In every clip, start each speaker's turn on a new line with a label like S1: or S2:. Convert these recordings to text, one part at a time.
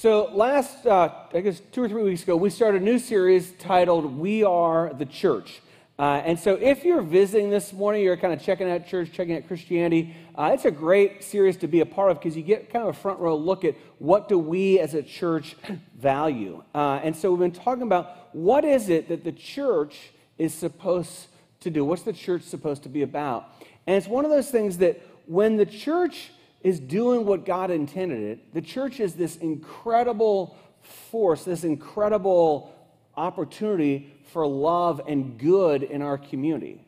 S1: So, last, uh, I guess, two or three weeks ago, we started a new series titled We Are the Church. Uh, and so, if you're visiting this morning, you're kind of checking out church, checking out Christianity, uh, it's a great series to be a part of because you get kind of a front row look at what do we as a church value. Uh, and so, we've been talking about what is it that the church is supposed to do? What's the church supposed to be about? And it's one of those things that when the church is doing what God intended it. The church is this incredible force, this incredible opportunity for love and good in our community.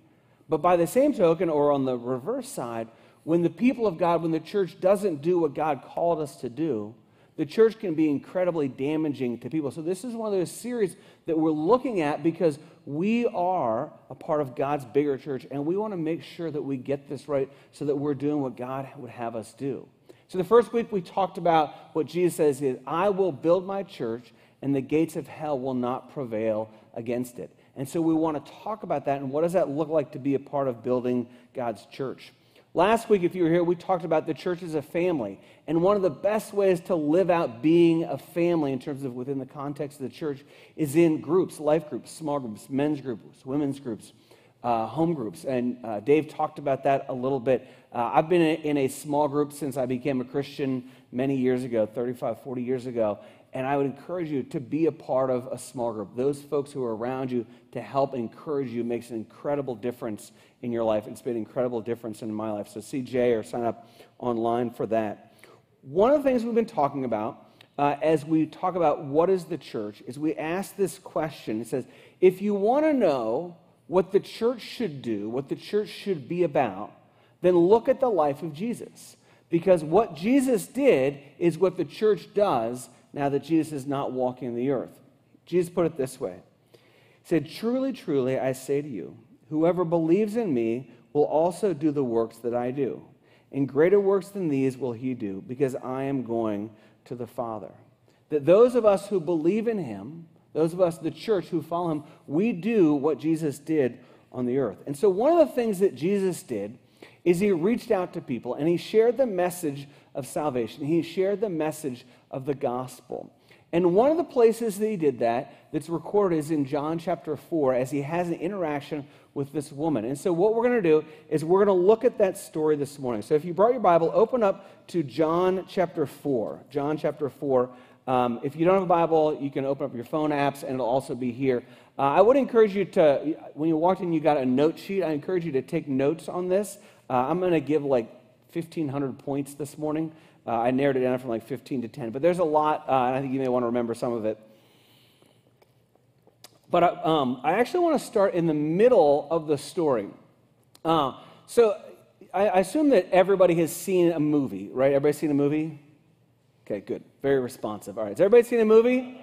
S1: But by the same token, or on the reverse side, when the people of God, when the church doesn't do what God called us to do, the church can be incredibly damaging to people. So, this is one of those series that we're looking at because we are a part of God's bigger church, and we want to make sure that we get this right so that we're doing what God would have us do. So, the first week we talked about what Jesus says is, I will build my church, and the gates of hell will not prevail against it. And so, we want to talk about that and what does that look like to be a part of building God's church. Last week, if you were here, we talked about the church as a family. And one of the best ways to live out being a family in terms of within the context of the church is in groups, life groups, small groups, men's groups, women's groups, uh, home groups. And uh, Dave talked about that a little bit. Uh, I've been in a small group since I became a Christian many years ago, 35, 40 years ago. And I would encourage you to be a part of a small group. Those folks who are around you to help encourage you makes an incredible difference in your life. It's been an incredible difference in my life. So CJ or sign up online for that. One of the things we've been talking about uh, as we talk about what is the church is we ask this question. It says, if you want to know what the church should do, what the church should be about, then look at the life of Jesus. Because what Jesus did is what the church does now that Jesus is not walking the earth. Jesus put it this way He said, Truly, truly, I say to you, whoever believes in me will also do the works that I do. And greater works than these will he do, because I am going to the Father. That those of us who believe in him, those of us, the church who follow him, we do what Jesus did on the earth. And so, one of the things that Jesus did is he reached out to people and he shared the message of salvation. He shared the message of the gospel. And one of the places that he did that, that's recorded, is in John chapter 4, as he has an interaction with this woman. And so, what we're going to do is we're going to look at that story this morning. So, if you brought your Bible, open up to John chapter 4. John chapter 4. Um, if you don't have a Bible, you can open up your phone apps, and it'll also be here. Uh, I would encourage you to, when you walked in, you got a note sheet. I encourage you to take notes on this. Uh, I'm going to give like 1,500 points this morning. Uh, I narrowed it down from like 15 to 10, but there's a lot, uh, and I think you may want to remember some of it. But I, uh, um, I actually want to start in the middle of the story. Uh, so I, I, assume that everybody has seen a movie, right? Everybody seen a movie? Okay, good. Very responsive. All right. Has everybody seen a movie?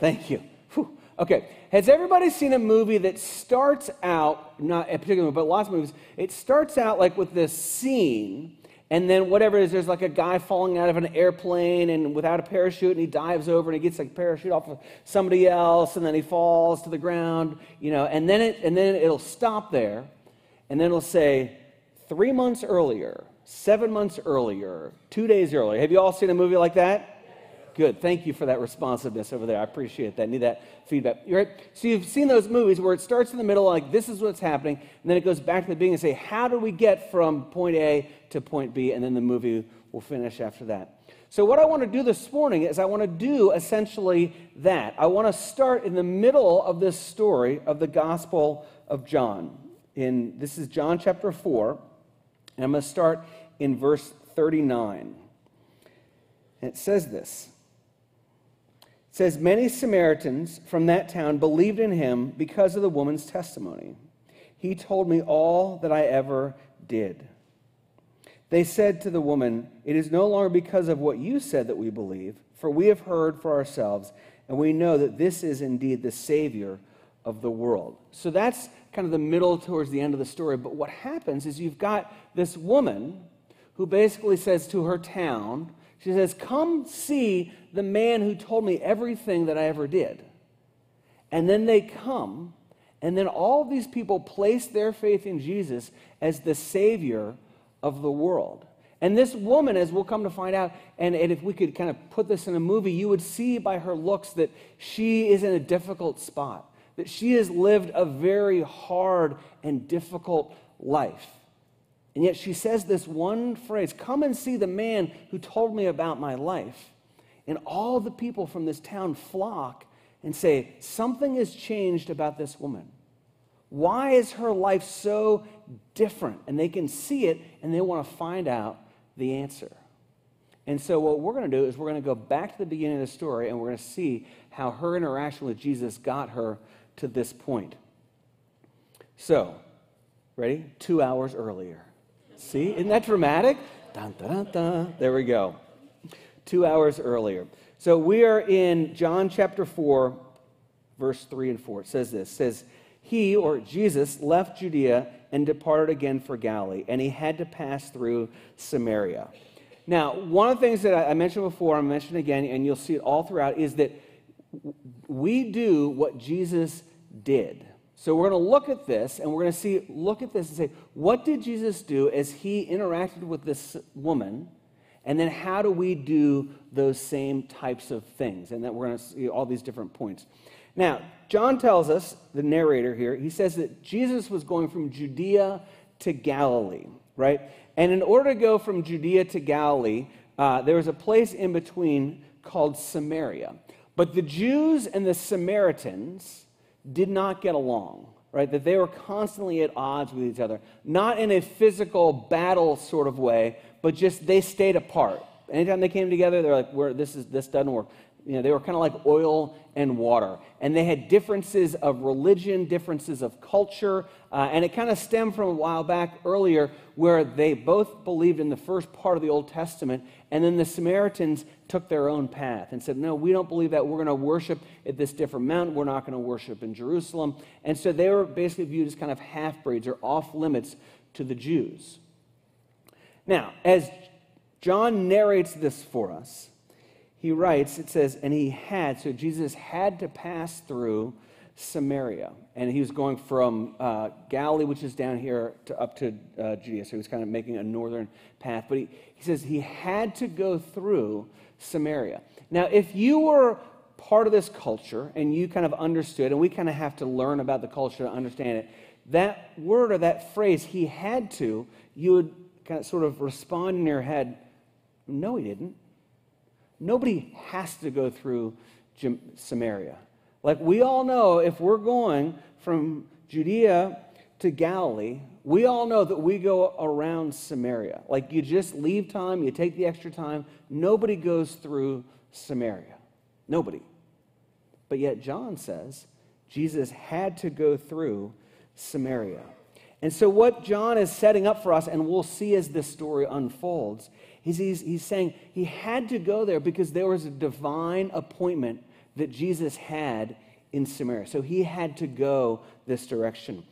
S1: Thank you. Whew. Okay. Has everybody seen a movie that starts out, not a particular movie, but lots of movies, it starts out like with this scene and then whatever it is, there's like a guy falling out of an airplane and without a parachute, and he dives over and he gets like a parachute off of somebody else, and then he falls to the ground, you know, and then it and then it'll stop there, and then it'll say three months earlier, seven months earlier, two days earlier. Have you all seen a movie like that? Good. Thank you for that responsiveness over there. I appreciate that. I Need that feedback. You're right. So you've seen those movies where it starts in the middle, like this is what's happening, and then it goes back to the beginning and say, how do we get from point A to point B? And then the movie will finish after that. So what I want to do this morning is I want to do essentially that. I want to start in the middle of this story of the Gospel of John. In this is John chapter 4, and I'm going to start in verse 39. And it says this says many Samaritans from that town believed in him because of the woman's testimony. He told me all that I ever did. They said to the woman, It is no longer because of what you said that we believe, for we have heard for ourselves, and we know that this is indeed the Savior of the world. So that's kind of the middle towards the end of the story. But what happens is you've got this woman who basically says to her town, she says, Come see the man who told me everything that I ever did. And then they come, and then all these people place their faith in Jesus as the Savior of the world. And this woman, as we'll come to find out, and, and if we could kind of put this in a movie, you would see by her looks that she is in a difficult spot, that she has lived a very hard and difficult life. And yet she says this one phrase Come and see the man who told me about my life. And all the people from this town flock and say, Something has changed about this woman. Why is her life so different? And they can see it and they want to find out the answer. And so, what we're going to do is we're going to go back to the beginning of the story and we're going to see how her interaction with Jesus got her to this point. So, ready? Two hours earlier. See? Isn't that dramatic? Dun, dun, dun. There we go. Two hours earlier. So, we are in John chapter 4, verse 3 and 4. It says this it says, He, or Jesus, left Judea and departed again for Galilee, and he had to pass through Samaria. Now, one of the things that I mentioned before, I'm mentioning again, and you'll see it all throughout, is that we do what Jesus did. So we're going to look at this, and we're going to see, look at this and say, what did Jesus do as he interacted with this woman? And then how do we do those same types of things? And then we're going to see all these different points. Now, John tells us, the narrator here, he says that Jesus was going from Judea to Galilee, right? And in order to go from Judea to Galilee, uh, there was a place in between called Samaria. But the Jews and the Samaritans did not get along, right? That they were constantly at odds with each other, not in a physical battle sort of way, but just they stayed apart. Anytime they came together, they're like, this, is, this doesn't work you know, they were kind of like oil and water. And they had differences of religion, differences of culture. Uh, and it kind of stemmed from a while back earlier where they both believed in the first part of the Old Testament. And then the Samaritans took their own path and said, No, we don't believe that. We're going to worship at this different mountain. We're not going to worship in Jerusalem. And so they were basically viewed as kind of half breeds or off limits to the Jews. Now, as John narrates this for us, he writes, it says, and he had, so Jesus had to pass through Samaria. And he was going from uh, Galilee, which is down here, to up to uh, Judea. So he was kind of making a northern path. But he, he says he had to go through Samaria. Now, if you were part of this culture and you kind of understood, and we kind of have to learn about the culture to understand it, that word or that phrase, he had to, you would kind of sort of respond in your head, no, he didn't. Nobody has to go through Samaria. Like we all know, if we're going from Judea to Galilee, we all know that we go around Samaria. Like you just leave time, you take the extra time. Nobody goes through Samaria. Nobody. But yet, John says Jesus had to go through Samaria. And so, what John is setting up for us, and we'll see as this story unfolds, He's, he's, he's saying he had to go there because there was a divine appointment that Jesus had in Samaria. So he had to go this direction.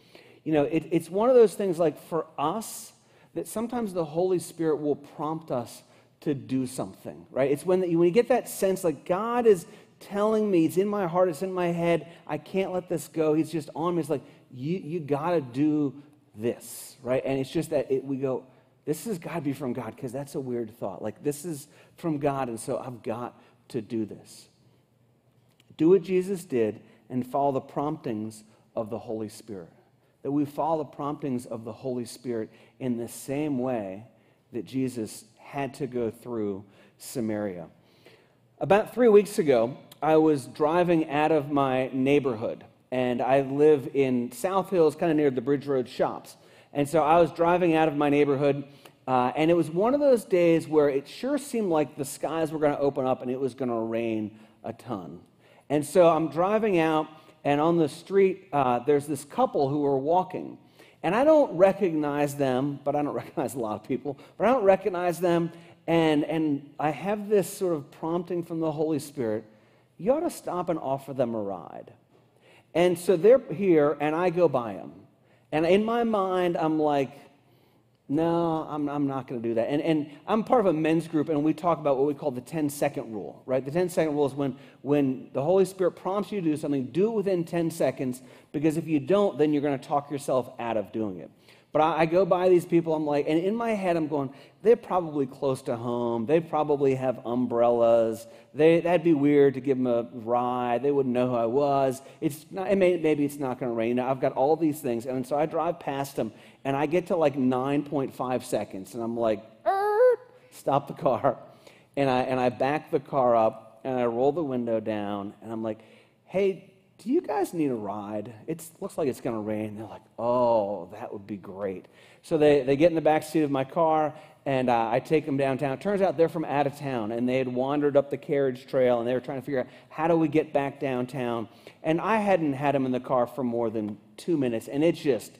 S1: You know, it, it's one of those things like for us that sometimes the Holy Spirit will prompt us to do something, right? It's when, the, when you get that sense like God is telling me, it's in my heart, it's in my head, I can't let this go. He's just on me. It's like, you, you got to do this, right? And it's just that it, we go, this has got to be from God because that's a weird thought. Like, this is from God, and so I've got to do this. Do what Jesus did and follow the promptings of the Holy Spirit. That we follow the promptings of the Holy Spirit in the same way that Jesus had to go through Samaria. About three weeks ago, I was driving out of my neighborhood, and I live in South Hills, kind of near the Bridge Road shops. And so I was driving out of my neighborhood, uh, and it was one of those days where it sure seemed like the skies were going to open up and it was going to rain a ton. And so I'm driving out, and on the street, uh, there's this couple who are walking. And I don't recognize them, but I don't recognize a lot of people, but I don't recognize them. And, and I have this sort of prompting from the Holy Spirit you ought to stop and offer them a ride. And so they're here, and I go by them. And in my mind, I'm like, no, I'm, I'm not going to do that. And, and I'm part of a men's group, and we talk about what we call the 10 second rule, right? The 10 second rule is when when the Holy Spirit prompts you to do something, do it within 10 seconds because if you don't, then you're going to talk yourself out of doing it. But I, I, go by these people, I'm like, and in my head, I'm going, they're probably close to home. They probably have umbrellas. They, that'd be weird to give them a ride. They wouldn't know who I was. It's not, it may, maybe it's not going to rain. I've got all these things. And so I drive past them, and I get to like 9.5 seconds, and I'm like, stop the car. And I, and I back the car up, and I roll the window down, and I'm like, hey, do you guys need a ride? It looks like it's going to rain. They're like, oh, that would be great. So they, they get in the back seat of my car, and uh, I take them downtown. Turns out they're from out of town, and they had wandered up the carriage trail, and they were trying to figure out how do we get back downtown. And I hadn't had them in the car for more than two minutes, and it just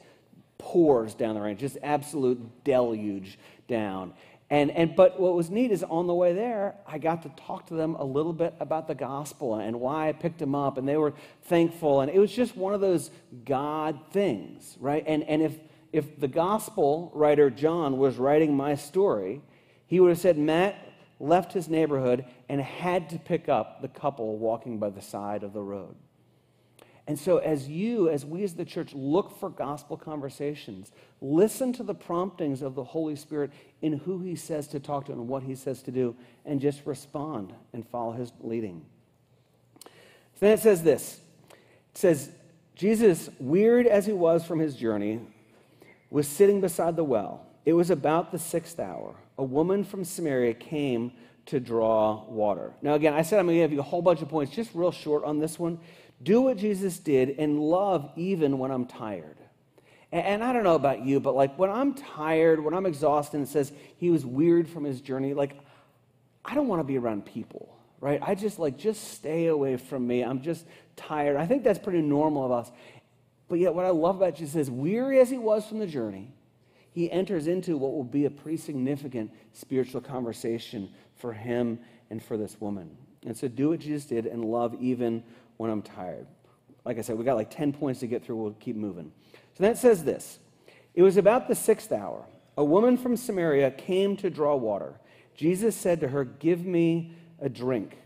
S1: pours down the rain, just absolute deluge down. And, and but what was neat is on the way there, I got to talk to them a little bit about the gospel and why I picked them up, and they were thankful. And it was just one of those God things, right? And, and if, if the gospel writer John was writing my story, he would have said, Matt left his neighborhood and had to pick up the couple walking by the side of the road. And so, as you, as we as the church look for gospel conversations, listen to the promptings of the Holy Spirit in who He says to talk to and what He says to do, and just respond and follow His leading. So then it says this it says, Jesus, weird as he was from his journey, was sitting beside the well. It was about the sixth hour. A woman from Samaria came to draw water. Now, again, I said I'm going to give you a whole bunch of points, just real short on this one. Do what Jesus did and love even when I'm tired. And, I don't know about you, but like when I'm tired, when I'm exhausted, and it says he was weird from his journey, like I don't want to be around people, right? I just like, just stay away from me. I'm just tired. I think that's pretty normal of us. But yet, what I love about Jesus is, weary as he was from the journey, he enters into what will be a pretty significant spiritual conversation for him and for this woman. And so, do what Jesus did and love even when I'm tired. Like I said, we got like 10 points to get through. We'll keep moving. So that says this It was about the sixth hour. A woman from Samaria came to draw water. Jesus said to her, Give me a drink.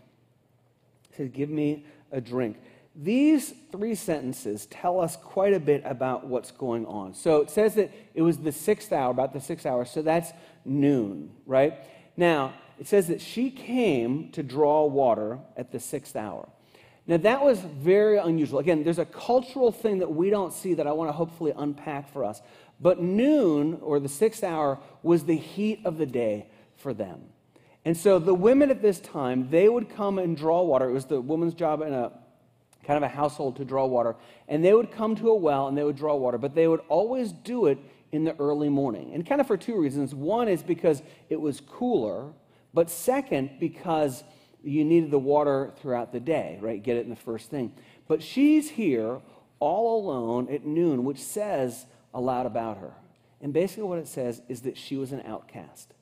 S1: He said, Give me a drink. These three sentences tell us quite a bit about what's going on. So it says that it was the sixth hour, about the sixth hour, so that's noon, right? Now, it says that she came to draw water at the sixth hour. Now, that was very unusual. Again, there's a cultural thing that we don't see that I want to hopefully unpack for us. But noon, or the sixth hour, was the heat of the day for them. And so the women at this time, they would come and draw water. It was the woman's job in a kind of a household to draw water. And they would come to a well and they would draw water, but they would always do it in the early morning. And kind of for two reasons. One is because it was cooler, but second, because you needed the water throughout the day, right? Get it in the first thing. But she's here all alone at noon, which says a lot about her. And basically, what it says is that she was an outcast.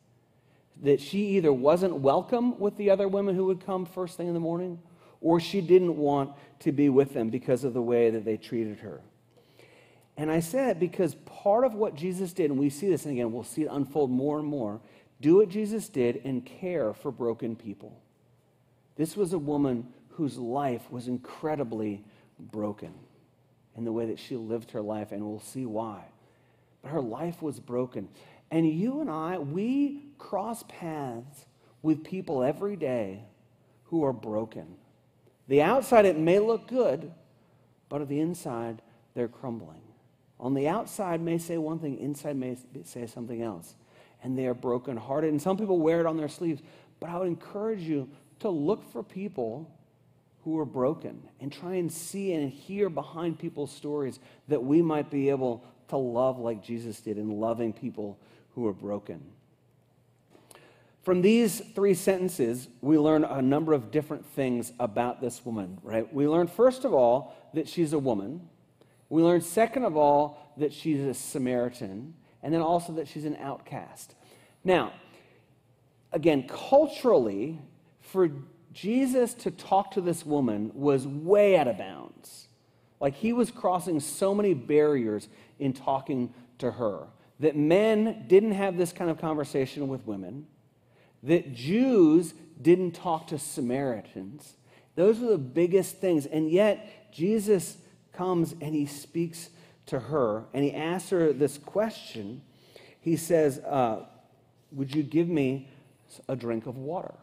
S1: That she either wasn't welcome with the other women who would come first thing in the morning, or she didn't want to be with them because of the way that they treated her. And I say that because part of what Jesus did, and we see this, and again, we'll see it unfold more and more do what Jesus did and care for broken people. This was a woman whose life was incredibly broken in the way that she lived her life, and we'll see why. But her life was broken. And you and I, we cross paths with people every day who are broken. The outside, it may look good, but on the inside, they're crumbling. On the outside, may say one thing, inside may say something else. And they are brokenhearted. And some people wear it on their sleeves. But I would encourage you to look for people who are broken and try and see and hear behind people's stories that we might be able to love like Jesus did in loving people who are broken. From these three sentences, we learn a number of different things about this woman, right? We learn, first of all, that she's a woman. We learn, second of all, that she's a Samaritan. And then also that she's an outcast. Now, again, culturally, for Jesus to talk to this woman was way out of bounds. Like he was crossing so many barriers in talking to her that men didn't have this kind of conversation with women, that Jews didn't talk to Samaritans, Those are the biggest things. And yet, Jesus comes and he speaks to her and he asks her this question. He says, uh, Would you give me a drink of water?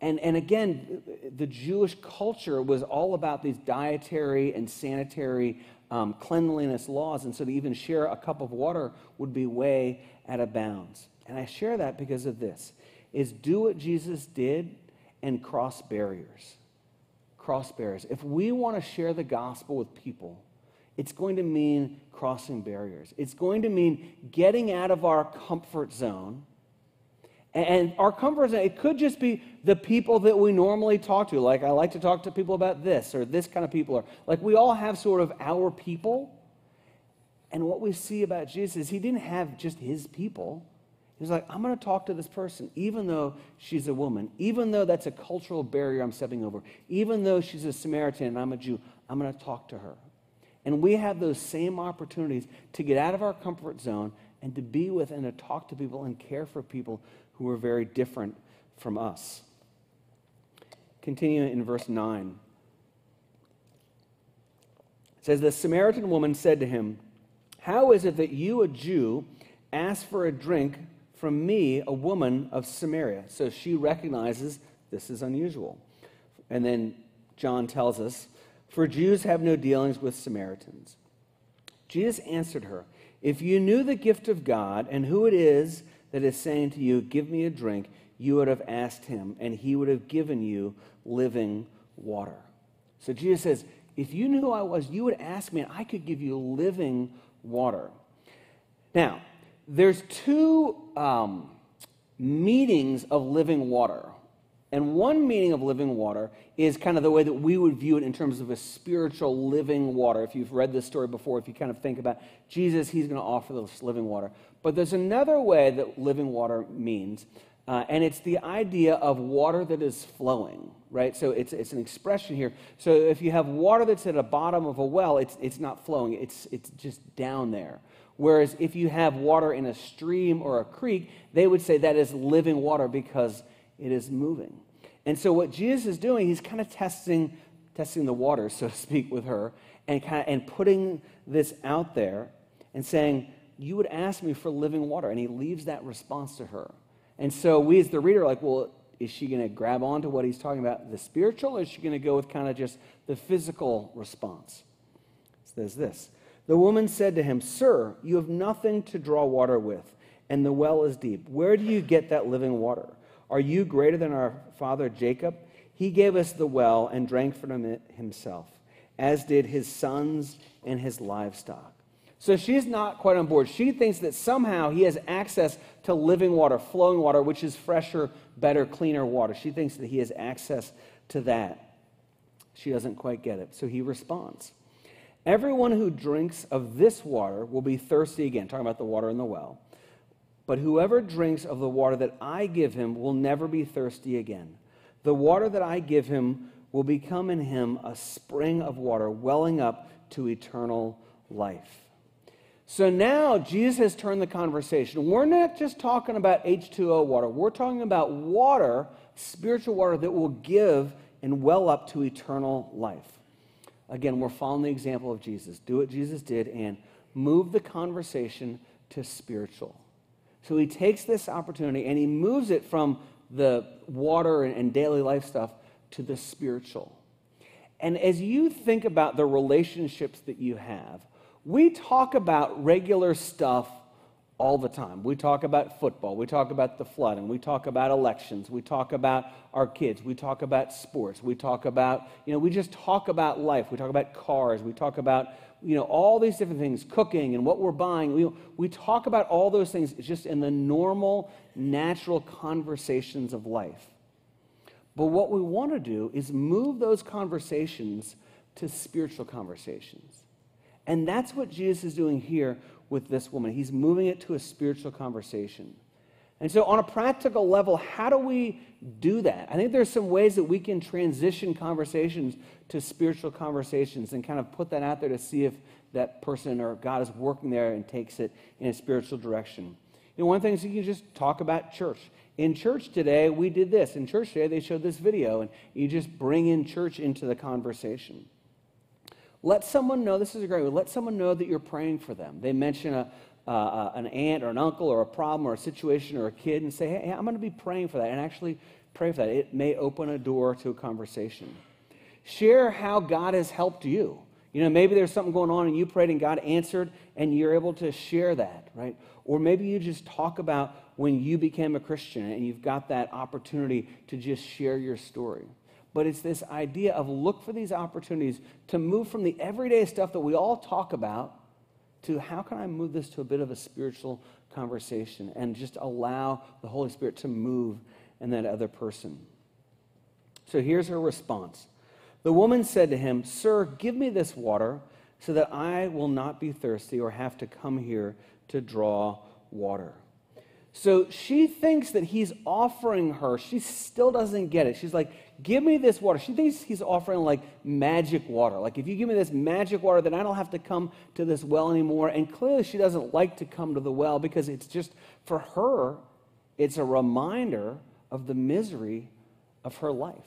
S1: And, and again, the Jewish culture was all about these dietary and sanitary um, cleanliness laws. And so to even share a cup of water would be way out of bounds. And I share that because of this is do what Jesus did and cross barriers. Cross barriers. If we want to share the gospel with people, it's going to mean crossing barriers. It's going to mean getting out of our comfort zone and our comfort zone, it could just be the people that we normally talk to. Like, I like to talk to people about this or this kind of people. Or, like, we all have sort of our people. And what we see about Jesus is he didn't have just his people. He was like, I'm going to talk to this person, even though she's a woman, even though that's a cultural barrier I'm stepping over, even though she's a Samaritan and I'm a Jew, I'm going to talk to her. And we have those same opportunities to get out of our comfort zone and to be with and to talk to people and care for people who were very different from us. Continuing in verse 9. It says, The Samaritan woman said to him, How is it that you, a Jew, ask for a drink from me, a woman of Samaria? So she recognizes this is unusual. And then John tells us, For Jews have no dealings with Samaritans. Jesus answered her, If you knew the gift of God and who it is that is saying to you, Give me a drink, you would have asked him, and he would have given you living water. So Jesus says, If you knew who I was, you would ask me, and I could give you living water. Now, there's two um, of living water. And one meaning of living water is kind of the way that we would view it in terms of a spiritual living water. If you've read this story before, if you kind of think about Jesus, he's going to offer this living water. But there's another way that living water means, uh, and it's the idea of water that is flowing, right? So it's, it's an expression here. So if you have water that's at the bottom of a well, it's, it's not flowing, it's, it's just down there. Whereas if you have water in a stream or a creek, they would say that is living water because it is moving. And so what Jesus is doing, he's kind of testing, testing the water, so to speak, with her, and kind of and putting this out there and saying, You would ask me for living water. And he leaves that response to her. And so we as the reader are like, well, is she going to grab onto what he's talking about, the spiritual, or is she going to go with kind of just the physical response? It says this The woman said to him, Sir, you have nothing to draw water with, and the well is deep. Where do you get that living water? Are you greater than our father Jacob? He gave us the well and drank from it himself, as did his sons and his livestock. So she's not quite on board. She thinks that somehow he has access to living water, flowing water, which is fresher, better, cleaner water. She thinks that he has access to that. She doesn't quite get it. So he responds Everyone who drinks of this water will be thirsty again, talking about the water in the well. But whoever drinks of the water that I give him will never be thirsty again. The water that I give him will become in him a spring of water welling up to eternal life. So now Jesus has turned the conversation. We're not just talking about H2O water, we're talking about water, spiritual water that will give and well up to eternal life. Again, we're following the example of Jesus. Do what Jesus did and move the conversation to spiritual. So he takes this opportunity and he moves it from the water and, daily life stuff to the spiritual. And as you think about the relationships that you have, we talk about regular stuff all the time. We talk about football, we talk about the flooding, we talk about elections, we talk about our kids, we talk about sports, we talk about, you know, we just talk about life. We talk about cars, we talk about you know, all these different things, cooking and what we're buying. We, we talk about all those things just in the normal, natural conversations of life. But what we want to do is move those conversations to spiritual conversations. And that's what Jesus is doing here with this woman. He's moving it to a spiritual conversation. And so, on a practical level, how do we do that? I think there's some ways that we can transition conversations to spiritual conversations and kind of put that out there to see if that person or God is working there and takes it in a spiritual direction. You know, one thing is you can just talk about church. In church today, we did this. In church today, they showed this video, and you just bring in church into the conversation. Let someone know, this is a great way, let someone know that you're praying for them. They mention a, uh, an aunt or an uncle or a problem or a situation or a kid and say, hey, I'm going to be praying for that, and actually pray for that. It may open a door to a conversation. Share how God has helped you. You know, maybe there's something going on and you prayed and God answered and you're able to share that, right? Or maybe you just talk about when you became a Christian and you've got that opportunity to just share your story. But it's this idea of look for these opportunities to move from the everyday stuff that we all talk about to how can I move this to a bit of a spiritual conversation and just allow the Holy Spirit to move in that other person. So here's her response. The woman said to him, Sir, give me this water so that I will not be thirsty or have to come here to draw water. So she thinks that he's offering her. She still doesn't get it. She's like, Give me this water. She thinks he's offering like magic water. Like, if you give me this magic water, then I don't have to come to this well anymore. And clearly, she doesn't like to come to the well because it's just, for her, it's a reminder of the misery of her life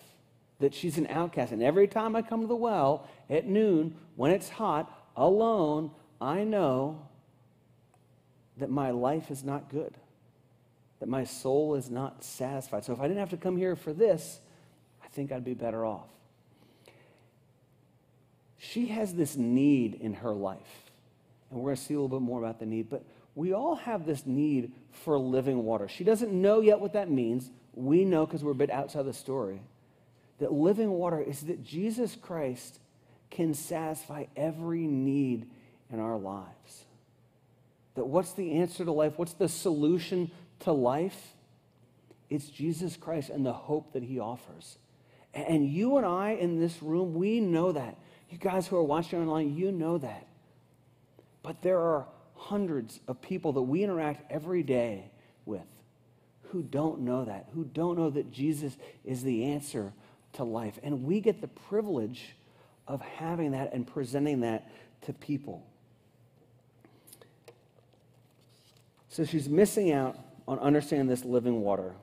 S1: that she's an outcast. And every time I come to the well at noon, when it's hot, alone, I know that my life is not good, that my soul is not satisfied. So if I didn't have to come here for this, I think I'd be better off. She has this need in her life. And we're going to see a little bit more about the need. But we all have this need for living water. She doesn't know yet what that means. We know because we're a bit outside the story that living water is that Jesus Christ can satisfy every need in our lives. That what's the answer to life? What's the solution to life? It's Jesus Christ and the hope that he offers. And you and I in this room, we know that. You guys who are watching online, you know that. But there are hundreds of people that we interact every day with who don't know that, who don't know that Jesus is the answer to life. And we get the privilege of having that and presenting that to people. So she's missing out on understanding this living water.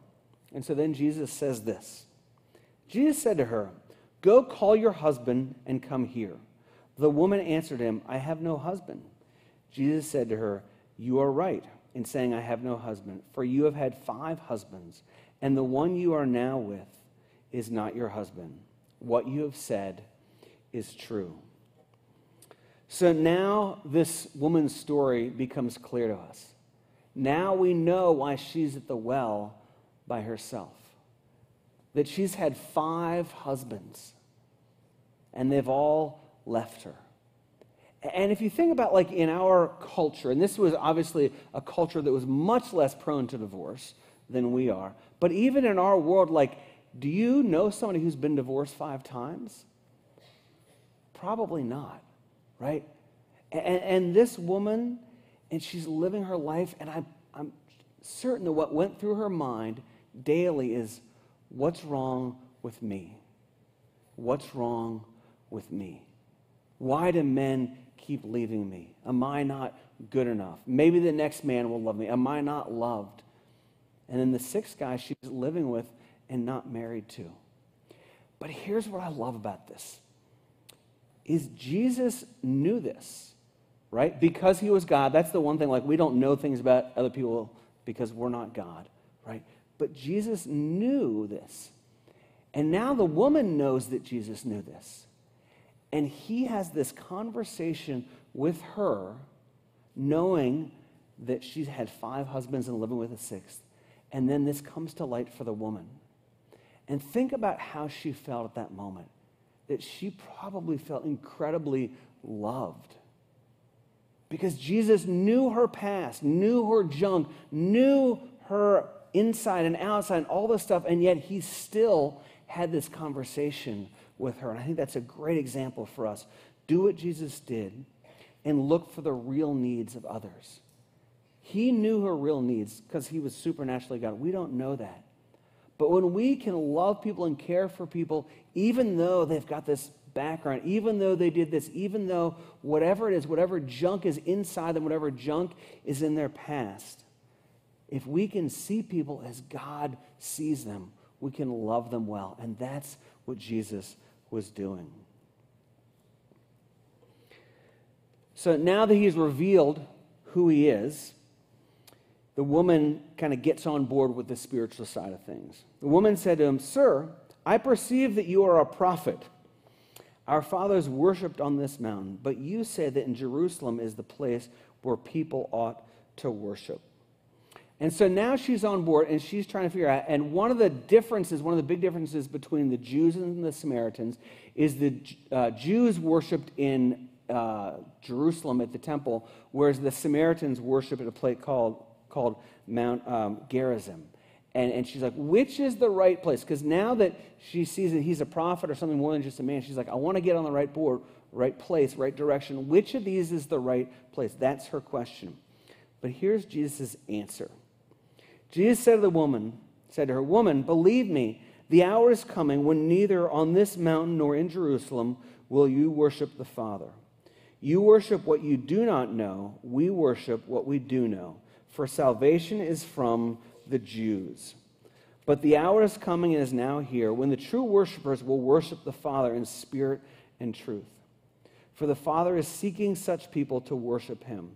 S1: And so then Jesus says this Jesus said to her, Go call your husband and come here. The woman answered him, I have no husband. Jesus said to her, You are right in saying, I have no husband, for you have had five husbands, and the one you are now with is not your husband. What you have said is true. So now this woman's story becomes clear to us. Now we know why she's at the well by herself. That she's had five husbands, and they've all left her. And if you think about, like, in our culture, and this was obviously a culture that was much less prone to divorce than we are, but even in our world, like, do you know somebody who's been divorced five times? Probably not, right? And, and this woman, and she's living her life, and I, I'm certain that what went through her mind daily is what's wrong with me? What's wrong with me? Why do men keep leaving me? Am I not good enough? Maybe the next man will love me. Am I not loved? And then the sixth guy she's living with and not married to. But here's what I love about this is Jesus knew this, right? Because he was God. That's the one thing like we don't know things about other people because we're not God, right? But Jesus knew this. And now the woman knows that Jesus knew this. And he has this conversation with her, knowing that she's had five husbands and living with a sixth. And then this comes to light for the woman. And think about how she felt at that moment. That she probably felt incredibly loved. Because Jesus knew her past, knew her junk, knew her inside and outside, and all this stuff, and yet he still had this conversation with her. And I think that's a great example for us. Do what Jesus did and look for the real needs of others. He knew her real needs because he was supernaturally God. We don't know that. But when we can love people and care for people, even though they've got this background, even though they did this, even though whatever it is, whatever junk is inside them, whatever junk is in their past, If we can see people as God sees them, we can love them well. And that's what Jesus was doing. So now that he's revealed who he is, the woman kind of gets on board with the spiritual side of things. The woman said to him, Sir, I perceive that you are a prophet. Our fathers worshipped on this mountain, but you say that in Jerusalem is the place where people ought to worship. And so now she's on board and she's trying to figure out. And one of the differences, one of the big differences between the Jews and the Samaritans is the uh, Jews worshiped in uh, Jerusalem at the temple, whereas the Samaritans worship at a place called, called Mount um, Gerizim. And, and she's like, which is the right place? Because now that she sees that he's a prophet or something more than just a man, she's like, I want to get on the right board, right place, right direction. Which of these is the right place? That's her question. But here's Jesus' answer. Jesus said to the woman, said to her, Woman, believe me, the hour is coming when neither on this mountain nor in Jerusalem will you worship the Father. You worship what you do not know. We worship what we do know. For salvation is from the Jews. But the hour is coming and is now here when the true worshipers will worship the Father in spirit and truth. For the Father is seeking such people to worship him.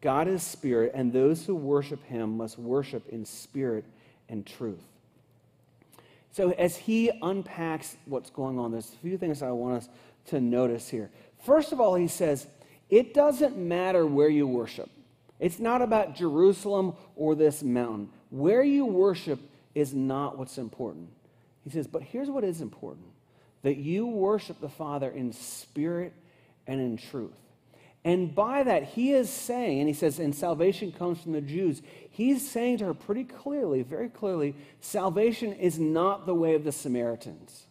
S1: God is spirit, and those who worship him must worship in spirit and truth. So, as he unpacks what's going on, there's a few things I want us to notice here. First of all, he says, it doesn't matter where you worship. It's not about Jerusalem or this mountain. Where you worship is not what's important. He says, but here's what is important that you worship the Father in spirit and in truth. And by that, he is saying, and he says, and salvation comes from the Jews. He's saying to her pretty clearly, very clearly, salvation is not the way of the Samaritans.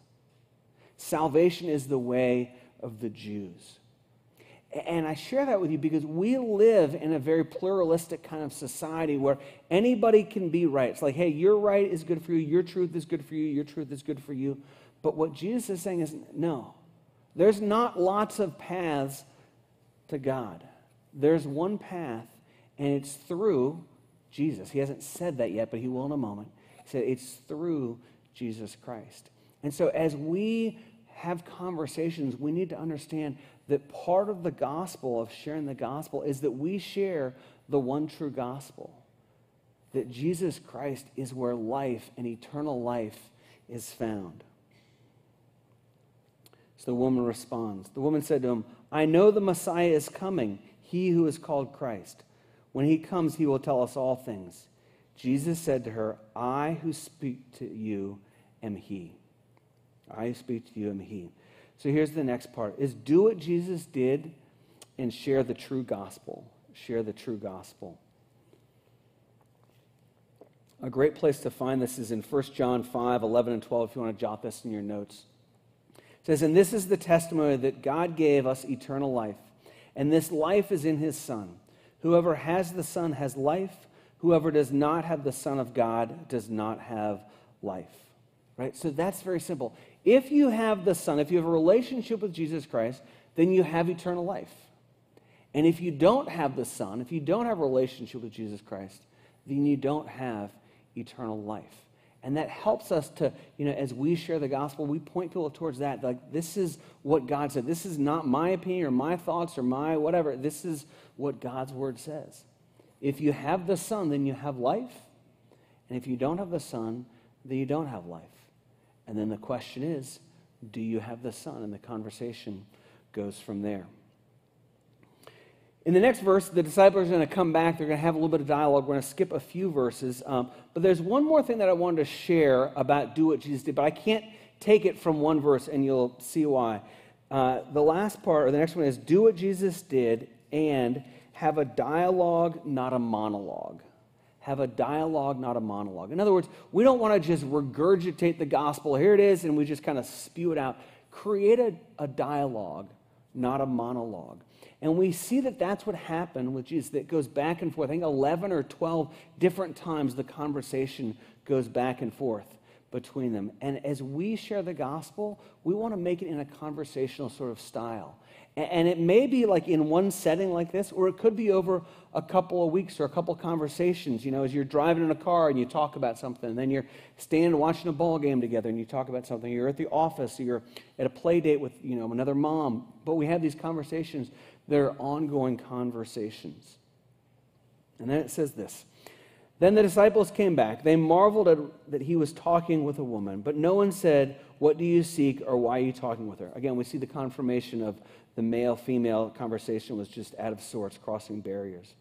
S1: Salvation is the way of the Jews. And I share that with you because we live in a very pluralistic kind of society where anybody can be right. It's like, hey, your right is good for you, your truth is good for you, your truth is good for you. But what Jesus is saying is no, there's not lots of paths to God. There's one path, and it's through Jesus. He hasn't said that yet, but he will in a moment. He said it's through Jesus Christ. And so as we have conversations, we need to understand that part of the gospel, of sharing the gospel, is that we share the one true gospel. That Jesus Christ is where life and eternal life is found. So the woman responds. The woman said to him, I know the Messiah is coming, he who is called Christ. When he comes, he will tell us all things. Jesus said to her, I who speak to you am he. I who speak to you am he. So here's the next part is do what Jesus did and share the true gospel. Share the true gospel. A great place to find this is in 1 John 5, 11 and 12, if you want to jot this in your notes. It says, And this is the testimony that God gave us eternal life, and this life is in his Son. Whoever has the Son has life. Whoever does not have the Son of God does not have life. Right? So that's very simple. If you have the Son, if you have a relationship with Jesus Christ, then you have eternal life. And if you don't have the Son, if you don't have a relationship with Jesus Christ, then you don't have eternal life. And that helps us to, you know, as we share the gospel, we point people towards that. Like, this is what God said. This is not my opinion or my thoughts or my whatever. This is what God's word says. If you have the Son, then you have life. And if you don't have the Son, then you don't have life. And then the question is, do you have the Son? And the conversation goes from there. In the next verse, the disciples are going to come back. They're going to have a little bit of dialogue. We're going to skip a few verses. Um, but there's one more thing that I wanted to share about do what Jesus did, but I can't take it from one verse, and you'll see why. Uh, the last part, or the next one, is do what Jesus did and have a dialogue, not a monologue have a dialogue, not a monologue. In other words, we don't want to just regurgitate the gospel. Here it is, and we just kind of spew it out. Create a, a dialogue, not a monologue. And we see that that's what happened with Jesus. That goes back and forth. I think 11 or 12 different times the conversation goes back and forth. between them. And as we share the gospel, we want to make it in a conversational sort of style. And it may be like in one setting like this, or it could be over a couple of weeks or a couple of conversations. You know, as you're driving in a car and you talk about something, then you're standing watching a ball game together and you talk about something. You're at the office, you're at a play date with, you know, another mom. But we have these conversations. They're ongoing conversations. And then it says this Then the disciples came back. They marveled at that he was talking with a woman, but no one said, What do you seek or why are you talking with her? Again, we see the confirmation of the male female conversation was just out of sorts, crossing barriers.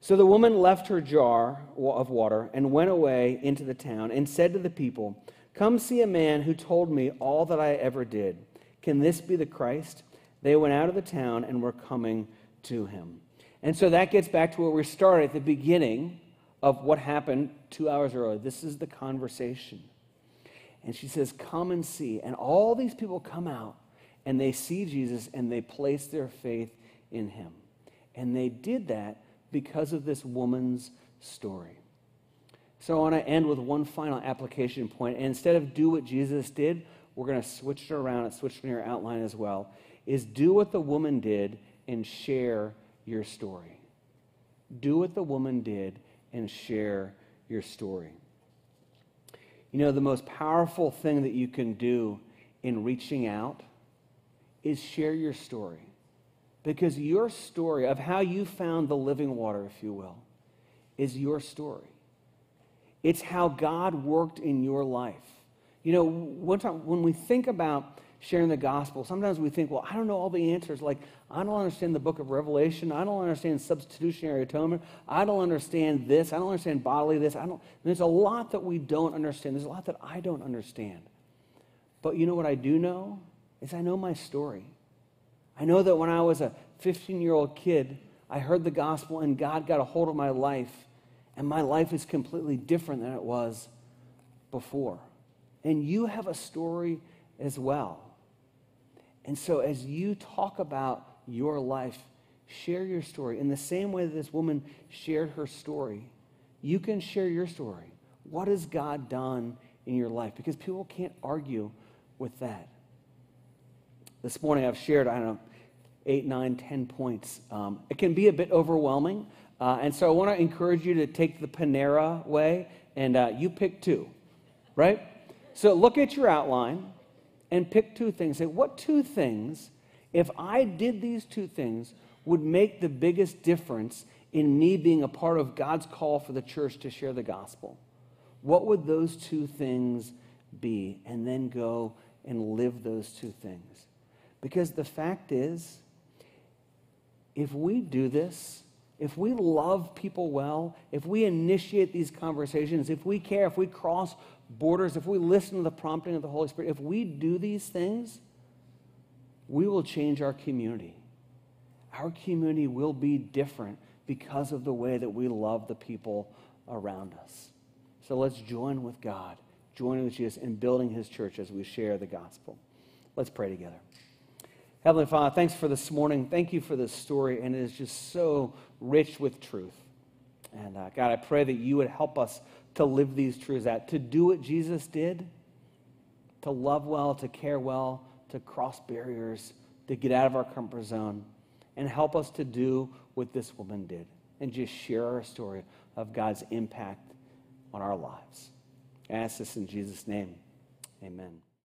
S1: So the woman left her jar of water and went away into the town and said to the people, Come see a man who told me all that I ever did. Can this be the Christ? They went out of the town and were coming to him. And so that gets back to where we started at the beginning of what happened two hours earlier. This is the conversation. And she says, Come and see. And all these people come out and they see Jesus and they place their faith in him. And they did that because of this woman's story. So I want to end with one final application point. And instead of do what Jesus did, we're going to switch it around and switch in your outline as well. Is do what the woman did and share your story. Do what the woman did and share your story. You know, the most powerful thing that you can do in reaching out is share your story. Because your story of how you found the living water, if you will, is your story. It's how God worked in your life. You know, one time when we think about sharing the gospel, sometimes we think, well, I don't know all the answers. Like, I don't understand the book of Revelation. I don't understand substitutionary atonement. I don't understand this. I don't understand bodily this. I don't. There's a lot that we don't understand. There's a lot that I don't understand. But you know what I do know? Is I know my story. I know that when I was a 15 year old kid, I heard the gospel and God got a hold of my life, and my life is completely different than it was before. And you have a story as well. And so, as you talk about your life, share your story in the same way that this woman shared her story. You can share your story. What has God done in your life? Because people can't argue with that. This morning I've shared, I don't know, eight, nine, ten points. Um, it can be a bit overwhelming. Uh, and so I want to encourage you to take the Panera way and uh, you pick two, right? So look at your outline and pick two things. Say, what two things, if I did these two things, would make the biggest difference in me being a part of God's call for the church to share the gospel? What would those two things be? And then go and live those two things. Because the fact is, if we do this, if we love people well, if we initiate these conversations, if we care, if we cross borders, if we listen to the prompting of the Holy Spirit, if we do these things, we will change our community. Our community will be different because of the way that we love the people around us. So let's join with God, join with Jesus in building his church as we share the gospel. Let's pray together. Heavenly Father, thanks for this morning. Thank you for this story, and it is just so rich with truth. And uh, God, I pray that you would help us to live these truths out, to do what Jesus did, to love well, to care well, to cross barriers, to get out of our comfort zone, and help us to do what this woman did and just share our story of God's impact on our lives. I ask this in Jesus' name. Amen.